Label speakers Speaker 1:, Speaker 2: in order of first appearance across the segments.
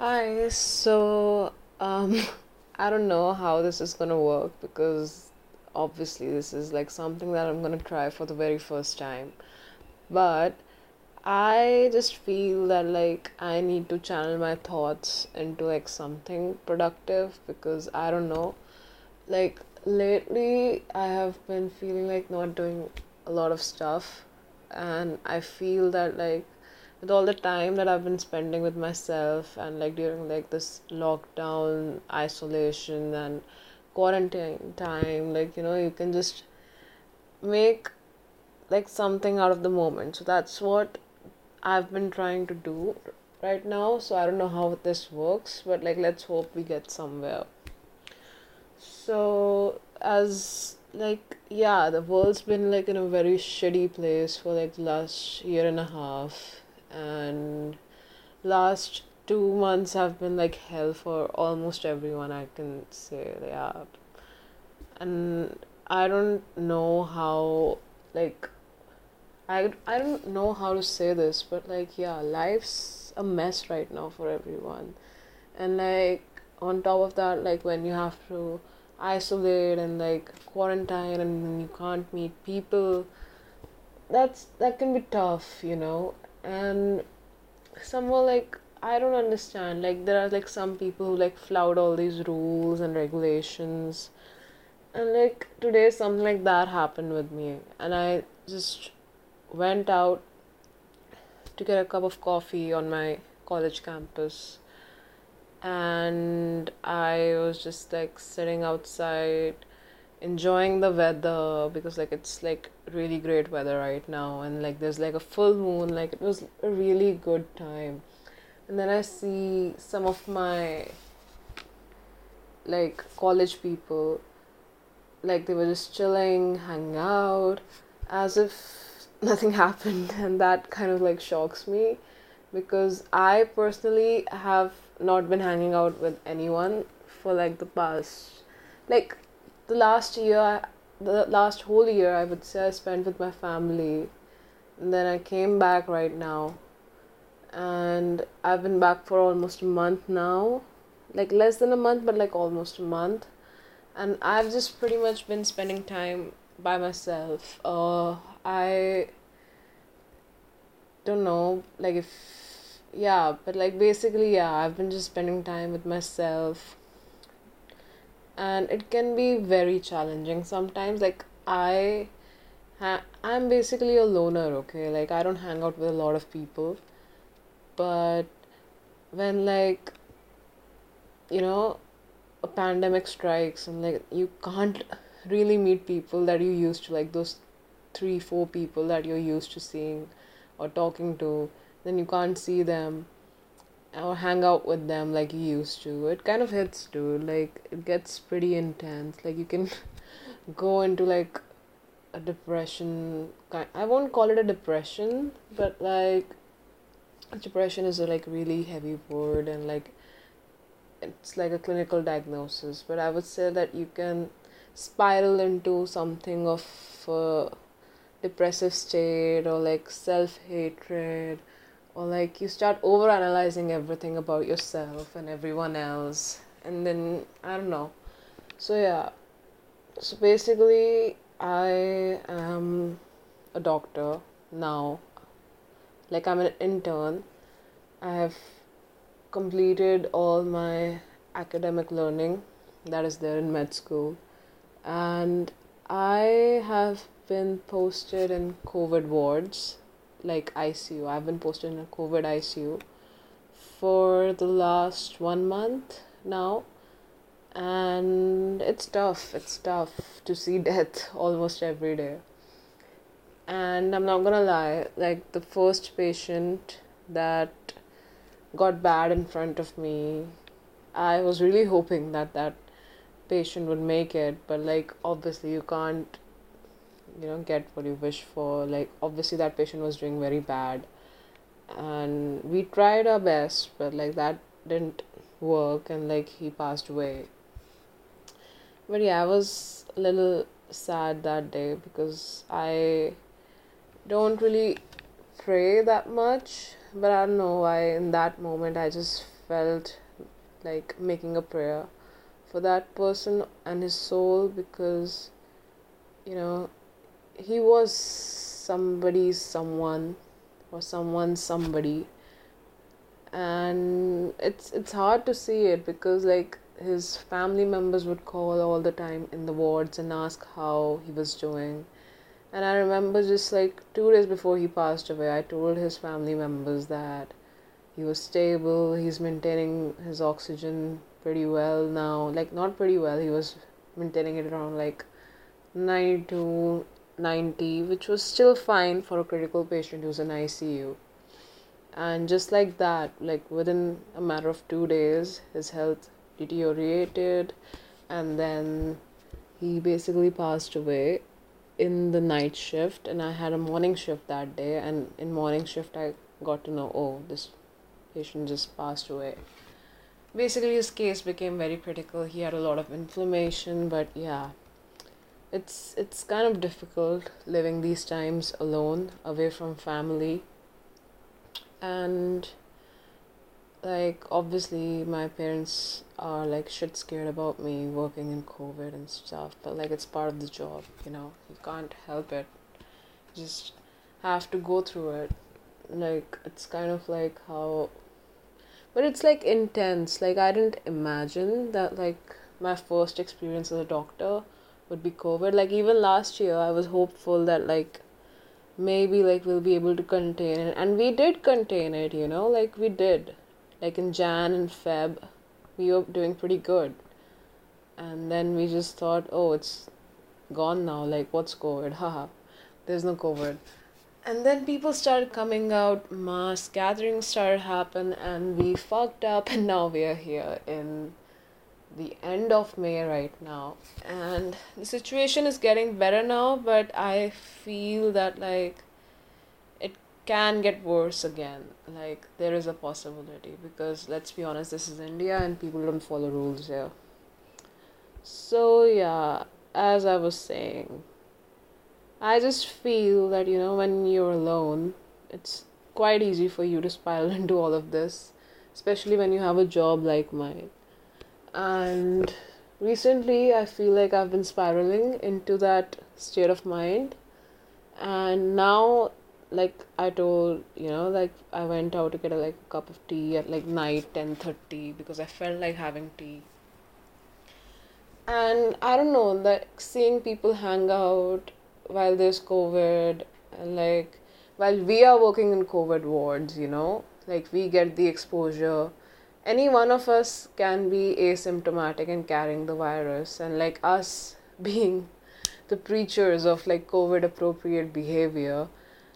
Speaker 1: Hi, so um, I don't know how this is gonna work because obviously this is like something that I'm gonna try for the very first time. But I just feel that like I need to channel my thoughts into like something productive because I don't know. Like lately, I have been feeling like not doing a lot of stuff, and I feel that like with all the time that I've been spending with myself and like during like this lockdown, isolation, and quarantine time, like you know, you can just make like something out of the moment. So that's what I've been trying to do right now. So I don't know how this works, but like let's hope we get somewhere. So as like yeah, the world's been like in a very shitty place for like the last year and a half and last two months have been like hell for almost everyone I can say. Yeah. And I don't know how like I I don't know how to say this but like yeah life's a mess right now for everyone. And like on top of that like when you have to isolate and like quarantine and you can't meet people that's that can be tough you know and somehow like I don't understand. Like there are like some people who like flout all these rules and regulations. And like today something like that happened with me and I just went out to get a cup of coffee on my college campus and I was just like sitting outside enjoying the weather because like it's like really great weather right now. And like there's like a full moon. Like it was a really good time. And then i see some of my like college people like they were just chilling hanging out as if nothing happened. And that kind of like shocks me because i personally have not been hanging out with anyone for like the past like the last year, the last whole year, I would say I spent with my family. And then I came back right now. And I've been back for almost a month now. Like less than a month, but like almost a month. And I've just pretty much been spending time by myself. Uh, I don't know, like if, yeah, but like basically, yeah, I've been just spending time with myself and it can be very challenging sometimes. Like i ha- i'm basically a loner okay? Like i don't hang out with a lot of people. But when like you know a pandemic strikes and like you can't really meet people that you used to like those three four people that you're used to seeing or talking to then you can't see them or hang out with them like you used to. It kind of hits, dude. Like it gets pretty intense. Like you can go into like a depression. I won't call it a depression, but like depression is a like really heavy word and like it's like a clinical diagnosis. But I would say that you can spiral into something of a depressive state or like self hatred or like you start over analyzing everything about yourself and everyone else and then i don't know. So yeah. So basically i am a doctor now. Like i'm an intern. I have completed all my academic learning that is there in med school. And i have been posted in covid wards like ICU. I've been posted in a COVID ICU for the last one month now, and it's tough. It's tough to see death almost every day. And I'm not gonna lie, like the first patient that got bad in front of me, I was really hoping that that patient would make it, but like obviously you can't you know get what you wish for. Like obviously that patient was doing very bad. And we tried our best but like that didn't work and like he passed away. But yeah i was a little sad that day because i don't really pray that much but i don't know why in that moment i just felt like making a prayer for that person and his soul because you know he was somebody, someone or someone, somebody. And it's it's hard to see it because like his family members would call all the time in the wards and ask how he was doing. And i remember just like 2 days before he passed away i told his family members that he was stable he's maintaining his oxygen pretty well now. Like not pretty well he was maintaining it around like 90 to 90 which was still fine for a critical patient who's in icu and just like that like within a matter of 2 days his health deteriorated and then he basically passed away in the night shift and i had a morning shift that day and in morning shift i got to know oh this patient just passed away. Basically his case became very critical. He had a lot of inflammation but yeah it's it's kind of difficult living these times alone away from family. And like obviously my parents are like shit scared about me working in covid and stuff but like it's part of the job you know? You can't help it. You just have to go through it. Like it's kind of like how but it's like intense. Like i didn't imagine that like my first experience as a doctor would be covid. Like even last year i was hopeful that like maybe like we'll be able to contain it. And we did contain it you know? Like we did. Like in jan and feb we were doing pretty good. And then we just thought oh it's gone now. Like what's covid? Haha. There's no covid. And then people started coming out. Mass gatherings started happen and we fucked up and now we are here in the end of may right now. And the situation is getting better now but i feel that like it can get worse again. Like there is a possibility because let's be honest this is india and people don't follow rules here. So yeah as i was saying I just feel that, you know, when you're alone, it's quite easy for you to spiral into all of this, especially when you have a job like mine. And recently, I feel like I've been spiraling into that state of mind. And now, like I told, you know, like I went out to get a like a cup of tea at like night 10:30 because I felt like having tea. And I don't know, like seeing people hang out while there's COVID, like while we are working in COVID wards, you know, like we get the exposure. Any one of us can be asymptomatic and carrying the virus, and like us being the preachers of like COVID appropriate behavior,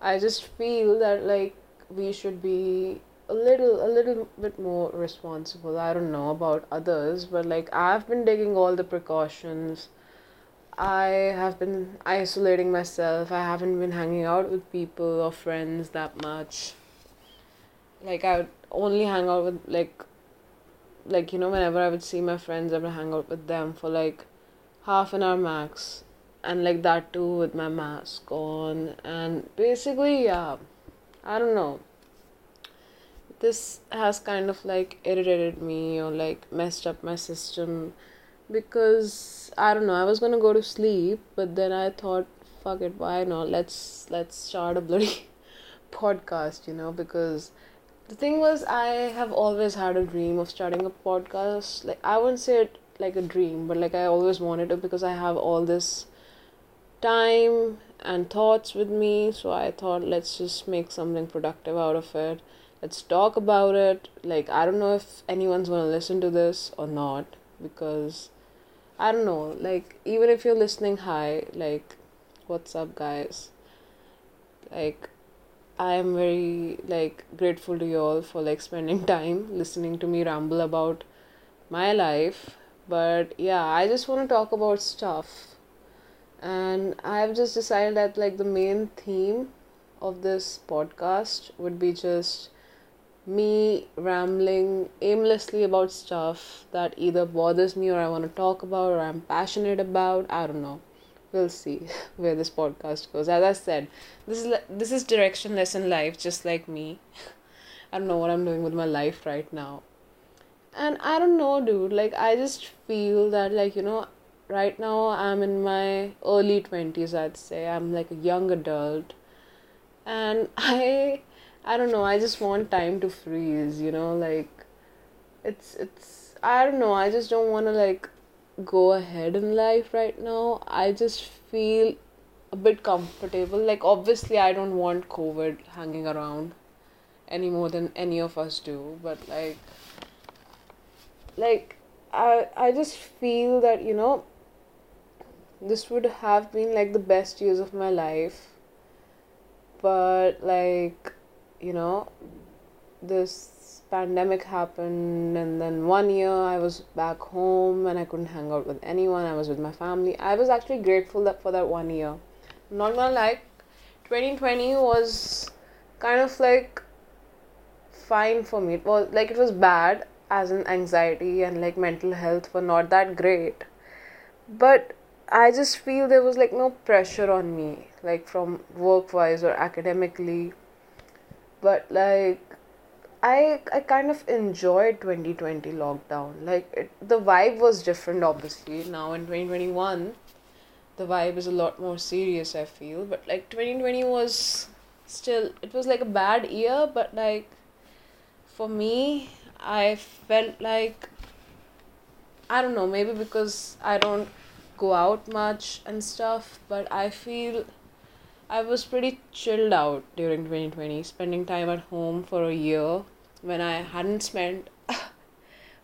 Speaker 1: I just feel that like we should be a little a little bit more responsible. I don't know about others, but like I've been taking all the precautions I have been isolating myself. I haven't been hanging out with people or friends that much. Like I would only hang out with like like you know whenever I would see my friends I would hang out with them for like half an hour max. And like that too with my mask on. And basically yeah I don't know. This has kind of like irritated me or like messed up my system. Because I don't know, I was gonna go to sleep, but then I thought, fuck it, why not? Let's let's start a bloody podcast, you know, because the thing was I have always had a dream of starting a podcast. Like I wouldn't say it like a dream, but like I always wanted to because I have all this time and thoughts with me, so I thought let's just make something productive out of it. Let's talk about it. Like I don't know if anyone's gonna listen to this or not because I don't know, like, even if you're listening, hi, like, what's up, guys? Like, I am very, like, grateful to you all for, like, spending time listening to me ramble about my life. But yeah, I just want to talk about stuff. And I've just decided that, like, the main theme of this podcast would be just me rambling aimlessly about stuff that either bothers me or I want to talk about or I'm passionate about. I don't know. We'll see where this podcast goes. As I said, this is this is directionless in life, just like me. I don't know what I'm doing with my life right now. and I don't know, dude. Like, I just feel that, like, you know, right now I'm in my early 20s, I'd say. I'm like a young adult. And I, I don't know, I just want time to freeze, you know, like, it's, it's, I don't know, I just don't want to, like, go ahead in life right now. I just feel a bit comfortable. Like, obviously, I don't want COVID hanging around any more than any of us do, but, like, like I I just feel that you know this would have been like the best years of my life but like you know this pandemic happened and then one year I was back home and I couldn't hang out with anyone. I was with my family. I was actually grateful that for that one year. I'm not gonna lie 2020 was kind of like fine for me. It was like it was bad as in anxiety and like mental health were not that great. But i just feel there was like no pressure on me like from work wise or academically. But like i i kind of enjoyed 2020 lockdown. Like it, the vibe was different obviously. Now in 2021 the vibe is a lot more serious i feel. But like 2020 was still it was like a bad year but like for me I felt like I don't know, maybe because I don't go out much and stuff, but I feel I was pretty chilled out during 2020, spending time at home for a year when I hadn't spent a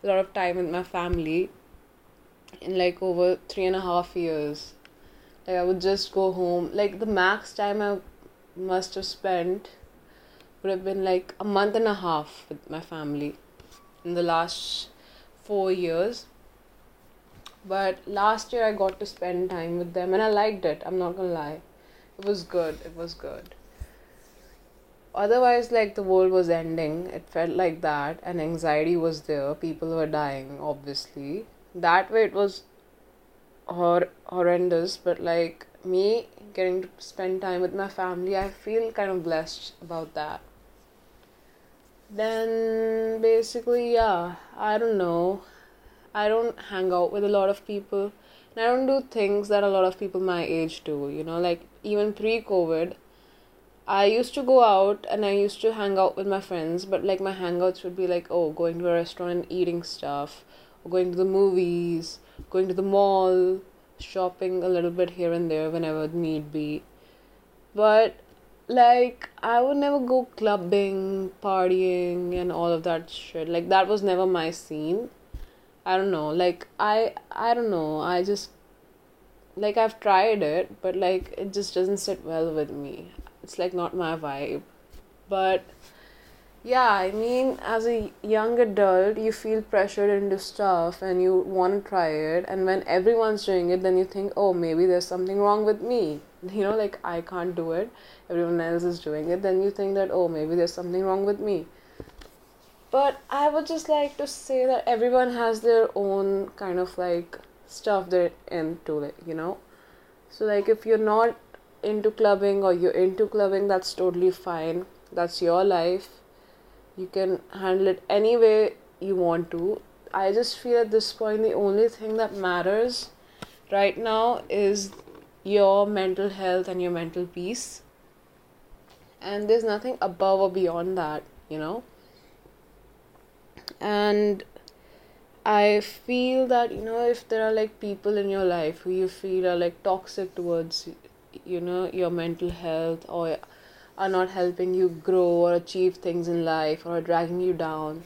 Speaker 1: lot of time with my family in like over three and a half years. Like, I would just go home, like, the max time I must have spent would have been like a month and a half with my family in the last four years. But last year I got to spend time with them and I liked it. I'm not gonna lie. It was good. It was good. Otherwise, like the world was ending, it felt like that, and anxiety was there. People were dying, obviously. That way, it was hor- horrendous, but like me getting to spend time with my family, I feel kind of blessed about that then basically yeah i don't know i don't hang out with a lot of people i don't do things that a lot of people my age do you know like even pre covid i used to go out and i used to hang out with my friends but like my hangouts would be like oh going to a restaurant and eating stuff or going to the movies going to the mall shopping a little bit here and there whenever need be but like I would never go clubbing, partying and all of that shit. Like that was never my scene. I don't know. Like I I don't know. I just like I've tried it, but like it just doesn't sit well with me. It's like not my vibe. But yeah, I mean, as a young adult, you feel pressured into stuff and you want to try it. And when everyone's doing it, then you think, oh, maybe there's something wrong with me. You know, like I can't do it, everyone else is doing it. Then you think that, oh, maybe there's something wrong with me. But I would just like to say that everyone has their own kind of like stuff they're into, it, you know? So, like, if you're not into clubbing or you're into clubbing, that's totally fine. That's your life you can handle it any way you want to i just feel at this point the only thing that matters right now is your mental health and your mental peace and there's nothing above or beyond that you know and i feel that you know if there are like people in your life who you feel are like toxic towards you know your mental health or are not helping you grow or achieve things in life or are dragging you down,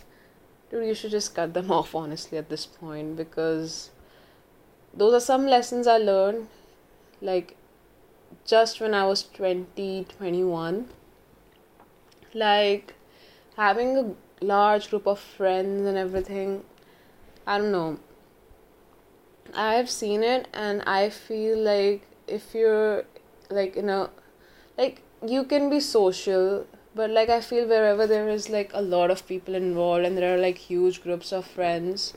Speaker 1: dude, you should just cut them off honestly at this point because those are some lessons I learned like just when I was 20, 21. Like having a large group of friends and everything, I don't know. I've seen it and I feel like if you're like in a like you can be social but like i feel wherever there is like a lot of people involved and there are like huge groups of friends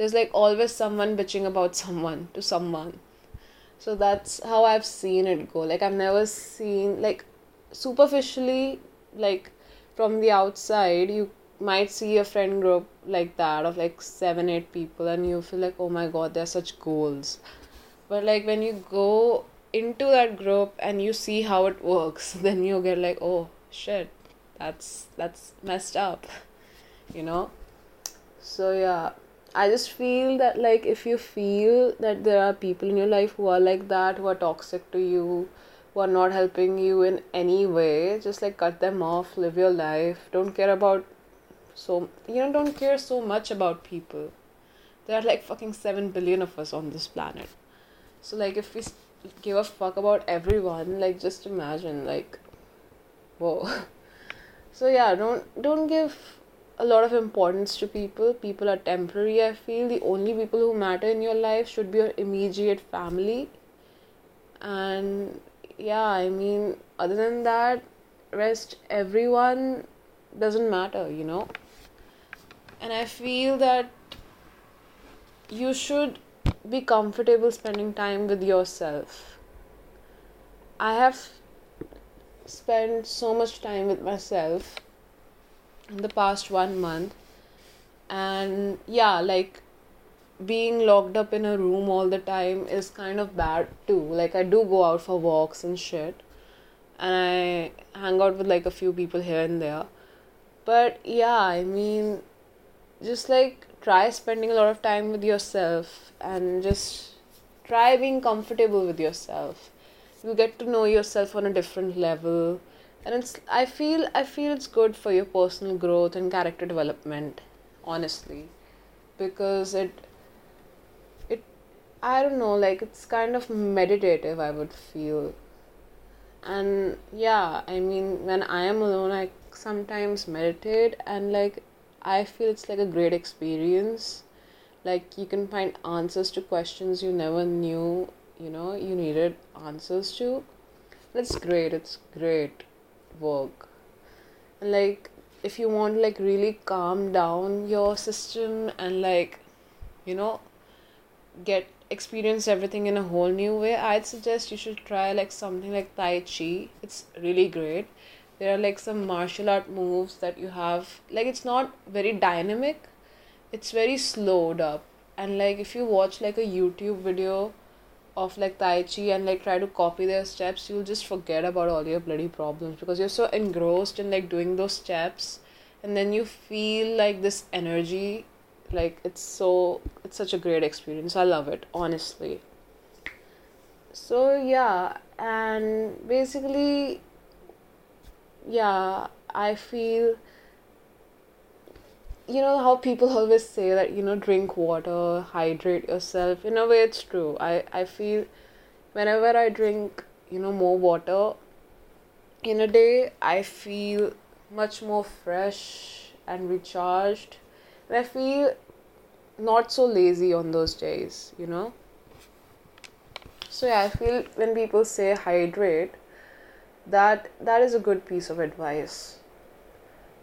Speaker 1: there's like always someone bitching about someone to someone. So that's how i've seen it go. Like i've never seen like superficially like from the outside you might see a friend group like that of like seven eight people and you feel like oh my god they're such goals but like when you go into that group and you see how it works then you get like oh shit that's that's messed up you know? So yeah. I just feel that like if you feel that there are people in your life who are like that who are toxic to you who are not helping you in any way just like cut them off live your life don't care about so you know don't care so much about people. There are like fucking 7 billion of us on this planet. So like if we give a fuck about everyone like just imagine like whoa. So yeah don't don't give a lot of importance to people. People are temporary i feel. The only people who matter in your life should be your immediate family. And yeah i mean other than that rest everyone doesn't matter you know? And i feel that you should be comfortable spending time with yourself. I have spent so much time with myself in the past one month. And yeah like being locked up in a room all the time is kind of bad too. Like I do go out for walks and shit. And I hang out with like a few people here and there. But yeah, I mean just like try spending a lot of time with yourself and just try being comfortable with yourself. You get to know yourself on a different level. And it's I feel I feel it's good for your personal growth and character development, honestly. Because it I don't know, like it's kind of meditative, I would feel. And yeah, I mean, when I am alone, I sometimes meditate and like I feel it's like a great experience. Like you can find answers to questions you never knew, you know, you needed answers to. It's great, it's great work. And like if you want like really calm down your system and like you know get experience everything in a whole new way, I'd suggest you should try like something like Tai Chi. It's really great. There are like some martial art moves that you have. Like it's not very dynamic. It's very slowed up. And like if you watch like a YouTube video of like Tai Chi and like try to copy their steps, you'll just forget about all your bloody problems because you're so engrossed in like doing those steps and then you feel like this energy like it's so it's such a great experience. I love it honestly. So yeah and basically yeah i feel you know how people always say that you know drink water hydrate yourself. In a way it's true. I i feel whenever i drink you know more water in a day i feel much more fresh and recharged and I feel not so lazy on those days, you know. So yeah, I feel when people say hydrate, that that is a good piece of advice.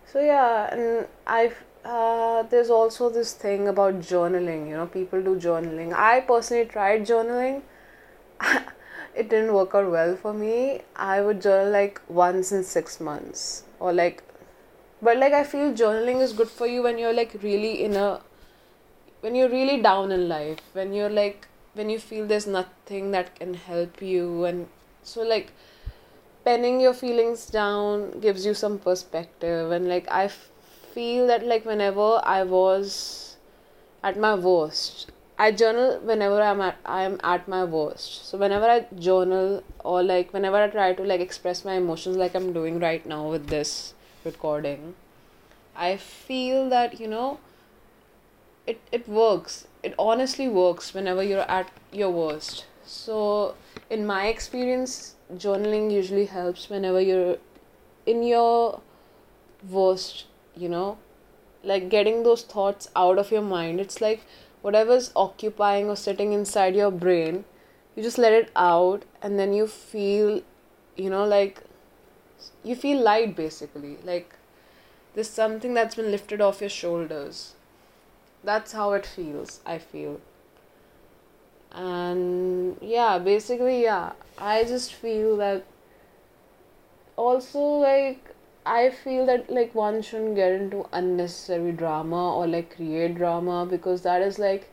Speaker 1: So yeah, and I uh, there's also this thing about journaling. You know, people do journaling. I personally tried journaling. it didn't work out well for me. I would journal like once in six months, or like but like i feel journaling is good for you when you're like really in a when you're really down in life when you're like when you feel there's nothing that can help you and so like penning your feelings down gives you some perspective and like I feel that like whenever i was at my worst i journal whenever i'm at i'm at my worst. So whenever i journal or like whenever i try to like express my emotions like i'm doing right now with this recording i feel that you know it, it works. It honestly works whenever you're at your worst. So in my experience journaling usually helps whenever you're in your worst you know like getting those thoughts out of your mind. It's like whatever's occupying or sitting inside your brain you just let it out and then you feel you know like you feel light basically. Like there's something that's been lifted off your shoulders. That's how it feels i feel. And yeah basically yeah i just feel that also like I feel that like one shouldn't get into unnecessary drama or like create drama because that is like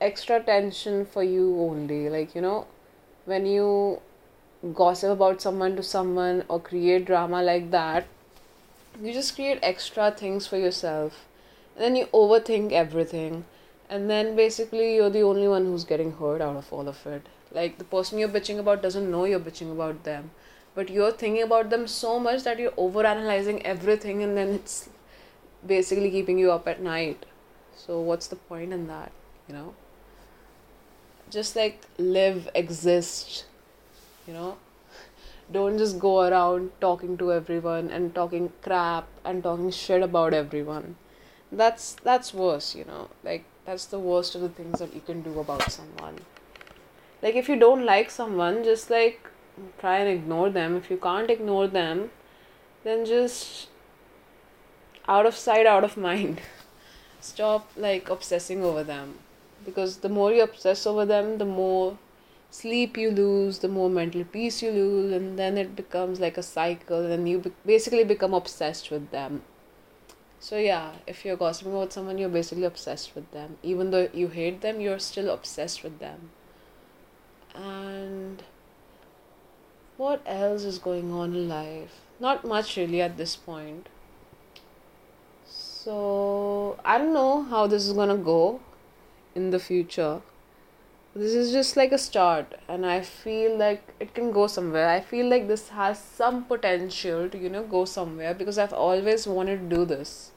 Speaker 1: extra tension for you only. Like, you know, when you gossip about someone to someone or create drama like that, you just create extra things for yourself. And then you overthink everything. And then basically you're the only one who's getting hurt out of all of it. Like the person you're bitching about doesn't know you're bitching about them. But you're thinking about them so much that you're overanalyzing everything and then it's basically keeping you up at night. So what's the point in that, you know? Just like live, exist, you know? Don't just go around talking to everyone and talking crap and talking shit about everyone. That's that's worse, you know. Like that's the worst of the things that you can do about someone. Like if you don't like someone, just like try and ignore them. If you can't ignore them, then just out of sight, out of mind. Stop like obsessing over them. Because the more you obsess over them, the more sleep you lose, the more mental peace you lose, and then it becomes like a cycle, and you be- basically become obsessed with them. So, yeah, if you're gossiping about someone, you're basically obsessed with them. Even though you hate them, you're still obsessed with them. And what else is going on in life? Not much really at this point. So, I don't know how this is gonna go in the future this is just like a start and i feel like it can go somewhere. I feel like this has some potential to you know go somewhere because i've always wanted to do this.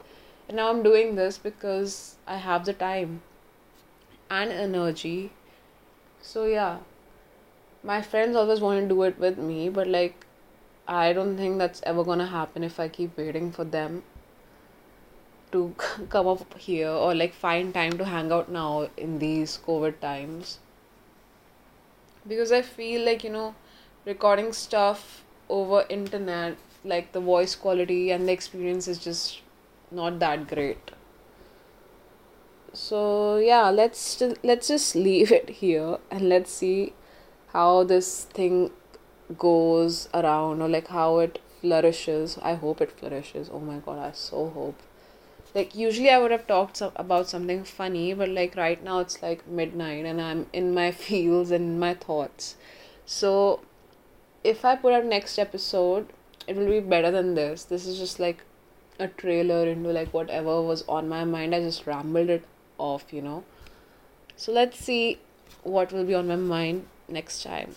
Speaker 1: And now i'm doing this because i have the time and energy. So yeah. My friends always want to do it with me but like i don't think that's ever gonna happen if i keep waiting for them to come up here or like find time to hang out now in these covid times because I feel like you know recording stuff over internet like the voice quality and the experience is just not that great. So yeah let's let's just leave it here and let's see how this thing goes around or like how it flourishes. I hope it flourishes. Oh my god i so hope like usually i would have talked so- about something funny but like right now it's like midnight and i'm in my feels and my thoughts. So if i put out next episode it will be better than this. This is just like a trailer into like whatever was on my mind. I just rambled it off you know? So let's see what will be on my mind next time